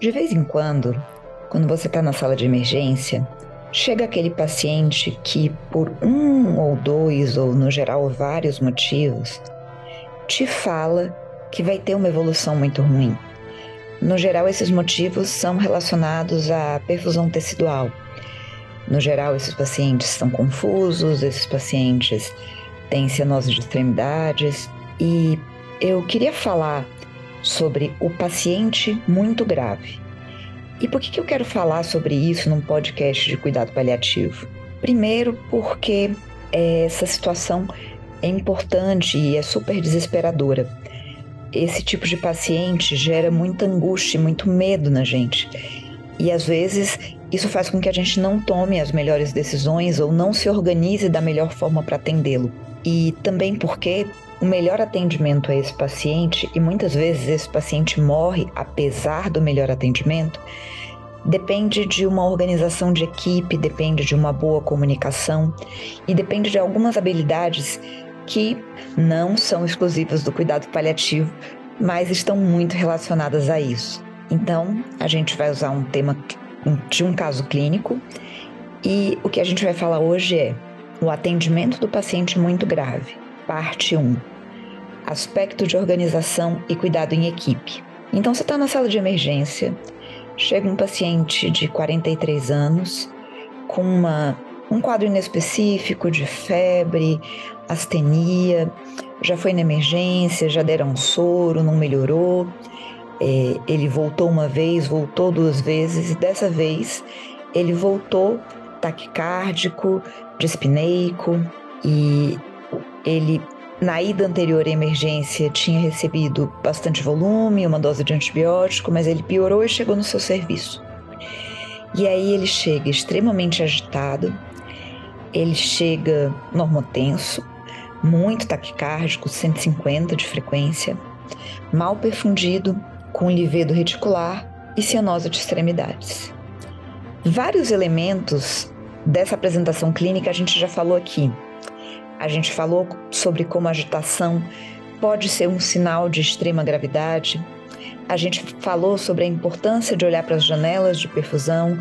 De vez em quando, quando você está na sala de emergência, chega aquele paciente que, por um ou dois, ou no geral vários motivos, te fala que vai ter uma evolução muito ruim. No geral, esses motivos são relacionados à perfusão tecidual. No geral, esses pacientes estão confusos, esses pacientes têm cianose de extremidades e eu queria falar sobre o paciente muito grave. E por que, que eu quero falar sobre isso num podcast de cuidado paliativo? Primeiro, porque essa situação é importante e é super desesperadora. Esse tipo de paciente gera muita angústia, muito medo na gente. E às vezes isso faz com que a gente não tome as melhores decisões ou não se organize da melhor forma para atendê-lo. E também porque o melhor atendimento a esse paciente, e muitas vezes esse paciente morre apesar do melhor atendimento, depende de uma organização de equipe, depende de uma boa comunicação e depende de algumas habilidades que não são exclusivas do cuidado paliativo, mas estão muito relacionadas a isso. Então, a gente vai usar um tema de um caso clínico e o que a gente vai falar hoje é o atendimento do paciente muito grave. Parte 1. Aspecto de organização e cuidado em equipe. Então, você está na sala de emergência, chega um paciente de 43 anos com uma, um quadro inespecífico de febre, astenia, já foi na emergência, já deram um soro, não melhorou. É, ele voltou uma vez, voltou duas vezes, e dessa vez ele voltou taquicárdico, dispneico, e ele, na ida anterior à emergência, tinha recebido bastante volume, uma dose de antibiótico, mas ele piorou e chegou no seu serviço. E aí ele chega extremamente agitado, ele chega normotenso, muito taquicárdico, 150 de frequência, mal perfundido, com livedo reticular e cianose de extremidades. Vários elementos dessa apresentação clínica a gente já falou aqui, a gente falou sobre como a agitação pode ser um sinal de extrema gravidade. A gente falou sobre a importância de olhar para as janelas de perfusão,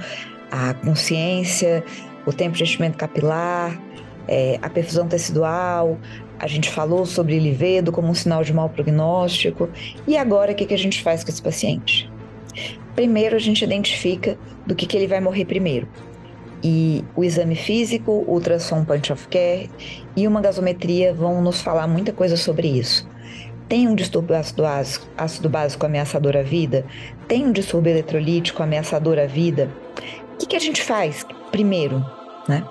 a consciência, o tempo de enchimento capilar, é, a perfusão tecidual. A gente falou sobre livedo como um sinal de mau prognóstico. E agora, o que, que a gente faz com esse paciente? Primeiro, a gente identifica do que, que ele vai morrer primeiro e o exame físico, o ultrassom point of care e uma gasometria vão nos falar muita coisa sobre isso. Tem um distúrbio ácido ácido básico ameaçador à vida? Tem um distúrbio eletrolítico ameaçador à vida? O que, que a gente faz primeiro, né?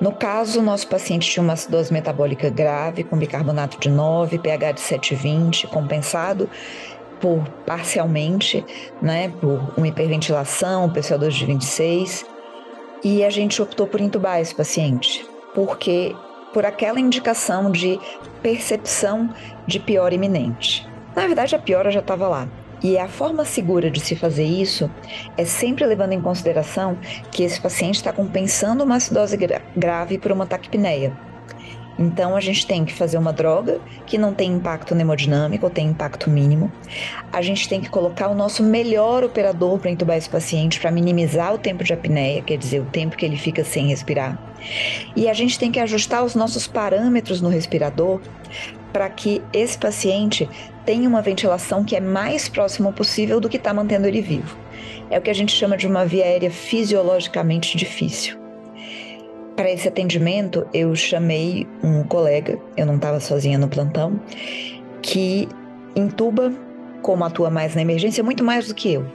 No caso, nosso paciente tinha uma acidose metabólica grave, com bicarbonato de 9, pH de 7,20, compensado por parcialmente, né, por uma hiperventilação, PCO2 de 26, e a gente optou por entubar esse paciente, porque por aquela indicação de percepção de piora iminente. Na verdade, a piora já estava lá. E a forma segura de se fazer isso é sempre levando em consideração que esse paciente está compensando uma acidose grave por uma taquipneia. Então a gente tem que fazer uma droga que não tem impacto hemodinâmico, ou tem impacto mínimo. A gente tem que colocar o nosso melhor operador para entubar esse paciente para minimizar o tempo de apneia, quer dizer, o tempo que ele fica sem respirar. E a gente tem que ajustar os nossos parâmetros no respirador para que esse paciente tenha uma ventilação que é mais próxima possível do que está mantendo ele vivo. É o que a gente chama de uma via aérea fisiologicamente difícil. Para esse atendimento, eu chamei um colega, eu não estava sozinha no plantão, que intuba, como atua mais na emergência, muito mais do que eu.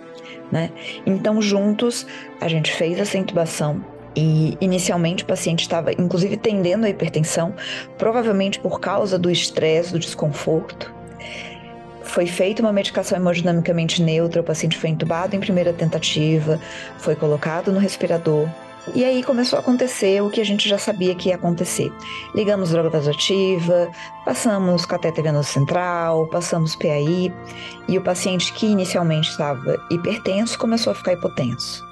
Né? Então, juntos, a gente fez essa intubação e inicialmente o paciente estava, inclusive, tendendo à hipertensão, provavelmente por causa do estresse, do desconforto. Foi feita uma medicação hemodinamicamente neutra, o paciente foi intubado em primeira tentativa, foi colocado no respirador, e aí começou a acontecer o que a gente já sabia que ia acontecer. Ligamos droga vasoativa, passamos catéter venoso central, passamos PAI, e o paciente que inicialmente estava hipertenso começou a ficar hipotenso.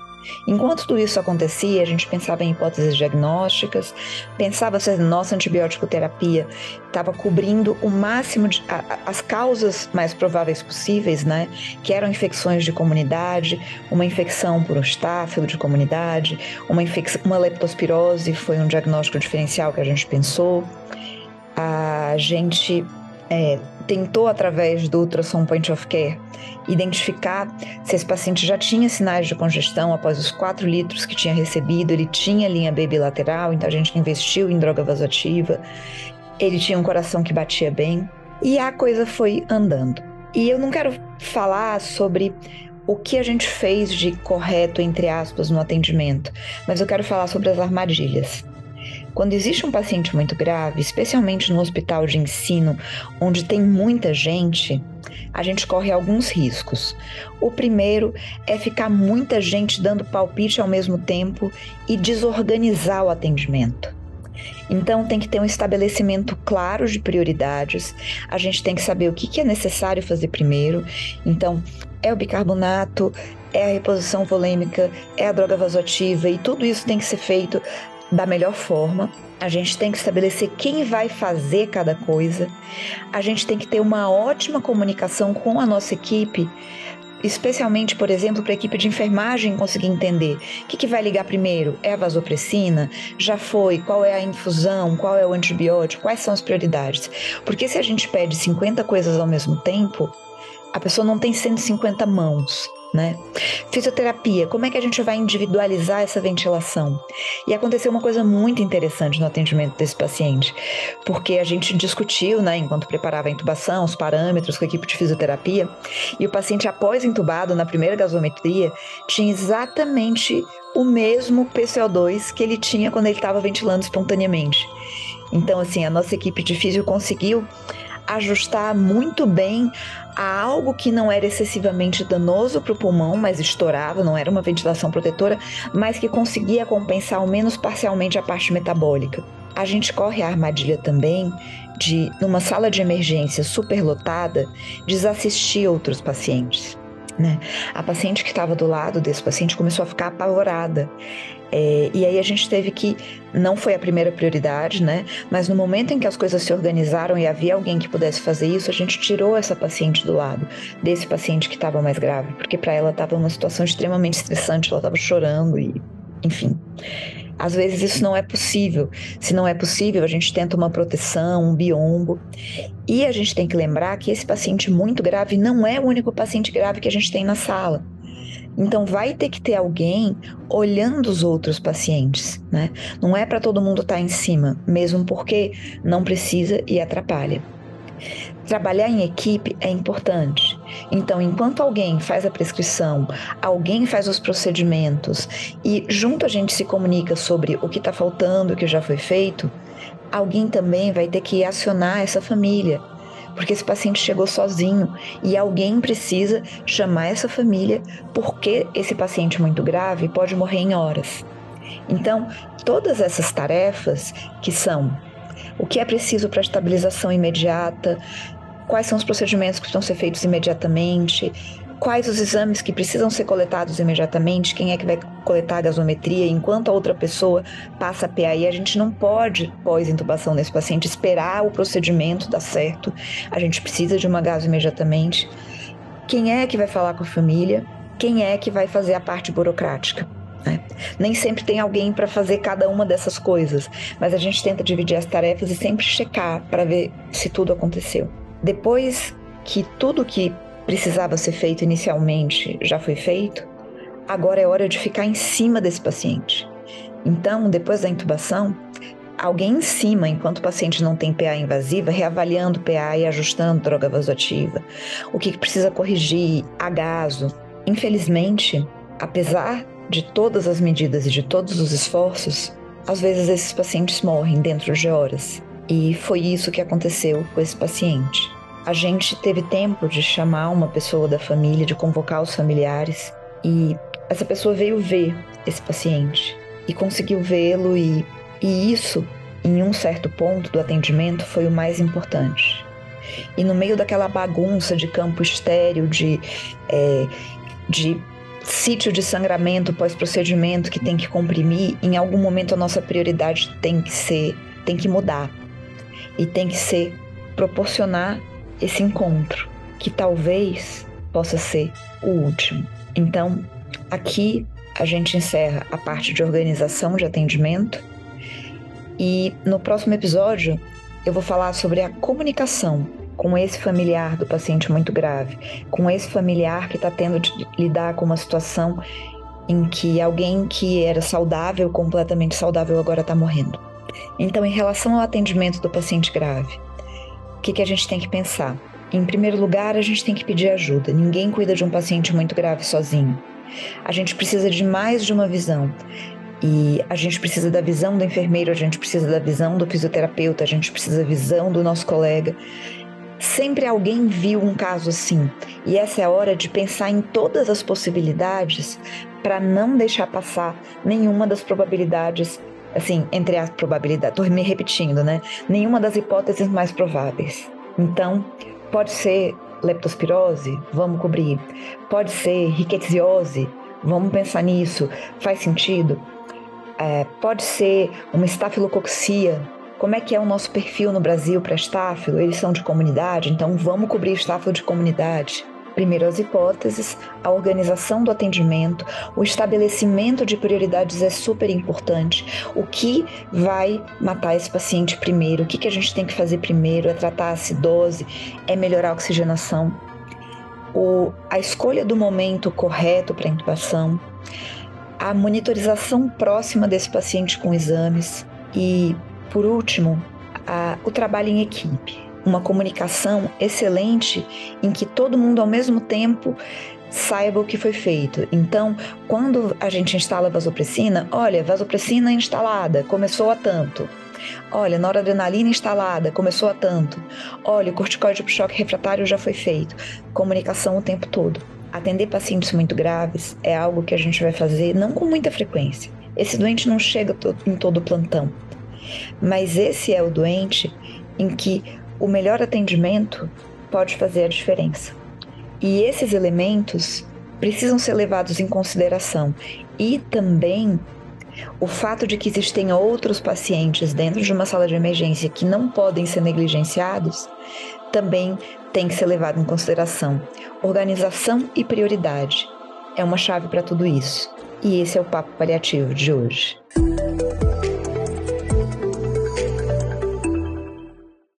Enquanto tudo isso acontecia, a gente pensava em hipóteses diagnósticas, pensava se a nossa antibiótico terapia estava cobrindo o máximo de a, as causas mais prováveis possíveis, né? Que eram infecções de comunidade, uma infecção por um estáfilo de comunidade, uma uma leptospirose foi um diagnóstico diferencial que a gente pensou. A gente é, tentou, através do ultrassom point of care, identificar se esse paciente já tinha sinais de congestão após os 4 litros que tinha recebido, ele tinha linha B bilateral, então a gente investiu em droga vasoativa, ele tinha um coração que batia bem, e a coisa foi andando. E eu não quero falar sobre o que a gente fez de correto, entre aspas, no atendimento, mas eu quero falar sobre as armadilhas. Quando existe um paciente muito grave, especialmente no hospital de ensino, onde tem muita gente, a gente corre alguns riscos. O primeiro é ficar muita gente dando palpite ao mesmo tempo e desorganizar o atendimento. Então, tem que ter um estabelecimento claro de prioridades. A gente tem que saber o que é necessário fazer primeiro. Então, é o bicarbonato, é a reposição volêmica, é a droga vasoativa e tudo isso tem que ser feito da melhor forma. A gente tem que estabelecer quem vai fazer cada coisa. A gente tem que ter uma ótima comunicação com a nossa equipe, especialmente, por exemplo, para a equipe de enfermagem conseguir entender o que, que vai ligar primeiro. É a vasopressina? Já foi? Qual é a infusão? Qual é o antibiótico? Quais são as prioridades? Porque se a gente pede 50 coisas ao mesmo tempo, a pessoa não tem 150 mãos né? Fisioterapia, como é que a gente vai individualizar essa ventilação? E aconteceu uma coisa muito interessante no atendimento desse paciente, porque a gente discutiu, né, enquanto preparava a intubação, os parâmetros com a equipe de fisioterapia, e o paciente após intubado na primeira gasometria tinha exatamente o mesmo PCO2 que ele tinha quando ele estava ventilando espontaneamente. Então, assim, a nossa equipe de físio conseguiu ajustar muito bem a algo que não era excessivamente danoso para o pulmão, mas estourava, não era uma ventilação protetora, mas que conseguia compensar ao menos parcialmente a parte metabólica. A gente corre a armadilha também de, numa sala de emergência superlotada, desassistir outros pacientes. Né? A paciente que estava do lado desse paciente começou a ficar apavorada. É, e aí a gente teve que, não foi a primeira prioridade, né? Mas no momento em que as coisas se organizaram e havia alguém que pudesse fazer isso, a gente tirou essa paciente do lado desse paciente que estava mais grave, porque para ela estava uma situação extremamente estressante, ela estava chorando e, enfim. Às vezes isso não é possível. Se não é possível, a gente tenta uma proteção, um biombo. E a gente tem que lembrar que esse paciente muito grave não é o único paciente grave que a gente tem na sala. Então vai ter que ter alguém olhando os outros pacientes, né? Não é para todo mundo estar tá em cima, mesmo porque não precisa e atrapalha. Trabalhar em equipe é importante. Então, enquanto alguém faz a prescrição, alguém faz os procedimentos e junto a gente se comunica sobre o que está faltando, o que já foi feito, alguém também vai ter que acionar essa família, porque esse paciente chegou sozinho e alguém precisa chamar essa família, porque esse paciente muito grave pode morrer em horas. Então, todas essas tarefas que são o que é preciso para estabilização imediata, quais são os procedimentos que precisam ser feitos imediatamente, quais os exames que precisam ser coletados imediatamente, quem é que vai coletar a gasometria, enquanto a outra pessoa passa a PAI. A gente não pode, pós-intubação desse paciente, esperar o procedimento dar certo. A gente precisa de uma gaso imediatamente. Quem é que vai falar com a família? Quem é que vai fazer a parte burocrática? Né? Nem sempre tem alguém para fazer cada uma dessas coisas, mas a gente tenta dividir as tarefas e sempre checar para ver se tudo aconteceu. Depois que tudo que precisava ser feito inicialmente já foi feito, agora é hora de ficar em cima desse paciente. Então, depois da intubação, alguém em cima, enquanto o paciente não tem PA invasiva, reavaliando o PA e ajustando droga vasoativa. O que precisa corrigir, agaso. Infelizmente, apesar de todas as medidas e de todos os esforços, às vezes esses pacientes morrem dentro de horas. E foi isso que aconteceu com esse paciente. A gente teve tempo de chamar uma pessoa da família, de convocar os familiares e essa pessoa veio ver esse paciente e conseguiu vê-lo e, e isso, em um certo ponto do atendimento, foi o mais importante. E no meio daquela bagunça de campo estéreo, de, é, de sítio de sangramento pós-procedimento que tem que comprimir, em algum momento a nossa prioridade tem que ser, tem que mudar. E tem que ser proporcionar esse encontro, que talvez possa ser o último. Então, aqui a gente encerra a parte de organização de atendimento e no próximo episódio eu vou falar sobre a comunicação com esse familiar do paciente muito grave, com esse familiar que está tendo de lidar com uma situação em que alguém que era saudável, completamente saudável, agora está morrendo. Então, em relação ao atendimento do paciente grave, o que, que a gente tem que pensar? Em primeiro lugar, a gente tem que pedir ajuda. Ninguém cuida de um paciente muito grave sozinho. A gente precisa de mais de uma visão. E a gente precisa da visão do enfermeiro, a gente precisa da visão do fisioterapeuta, a gente precisa da visão do nosso colega. Sempre alguém viu um caso assim, e essa é a hora de pensar em todas as possibilidades para não deixar passar nenhuma das probabilidades, assim, entre as probabilidades, estou me repetindo, né? Nenhuma das hipóteses mais prováveis. Então, pode ser leptospirose, vamos cobrir. Pode ser riquetiziose, vamos pensar nisso. Faz sentido? É, pode ser uma estafilocoxia, como é que é o nosso perfil no Brasil para estáfilo? Eles são de comunidade, então vamos cobrir estáfilo de comunidade. Primeiro, as hipóteses, a organização do atendimento, o estabelecimento de prioridades é super importante. O que vai matar esse paciente primeiro? O que, que a gente tem que fazer primeiro? É tratar a acidose? É melhorar a oxigenação? O, a escolha do momento correto para a intubação? A monitorização próxima desse paciente com exames? E por último, a, o trabalho em equipe, uma comunicação excelente em que todo mundo ao mesmo tempo saiba o que foi feito. Então, quando a gente instala vasopressina, olha, vasopressina instalada, começou a tanto. Olha, noradrenalina instalada, começou a tanto. Olha, o corticoide de choque refratário já foi feito. Comunicação o tempo todo. Atender pacientes muito graves é algo que a gente vai fazer não com muita frequência. Esse doente não chega em todo plantão. Mas esse é o doente em que o melhor atendimento pode fazer a diferença. E esses elementos precisam ser levados em consideração. E também o fato de que existem outros pacientes dentro de uma sala de emergência que não podem ser negligenciados também tem que ser levado em consideração. Organização e prioridade é uma chave para tudo isso. E esse é o papo paliativo de hoje.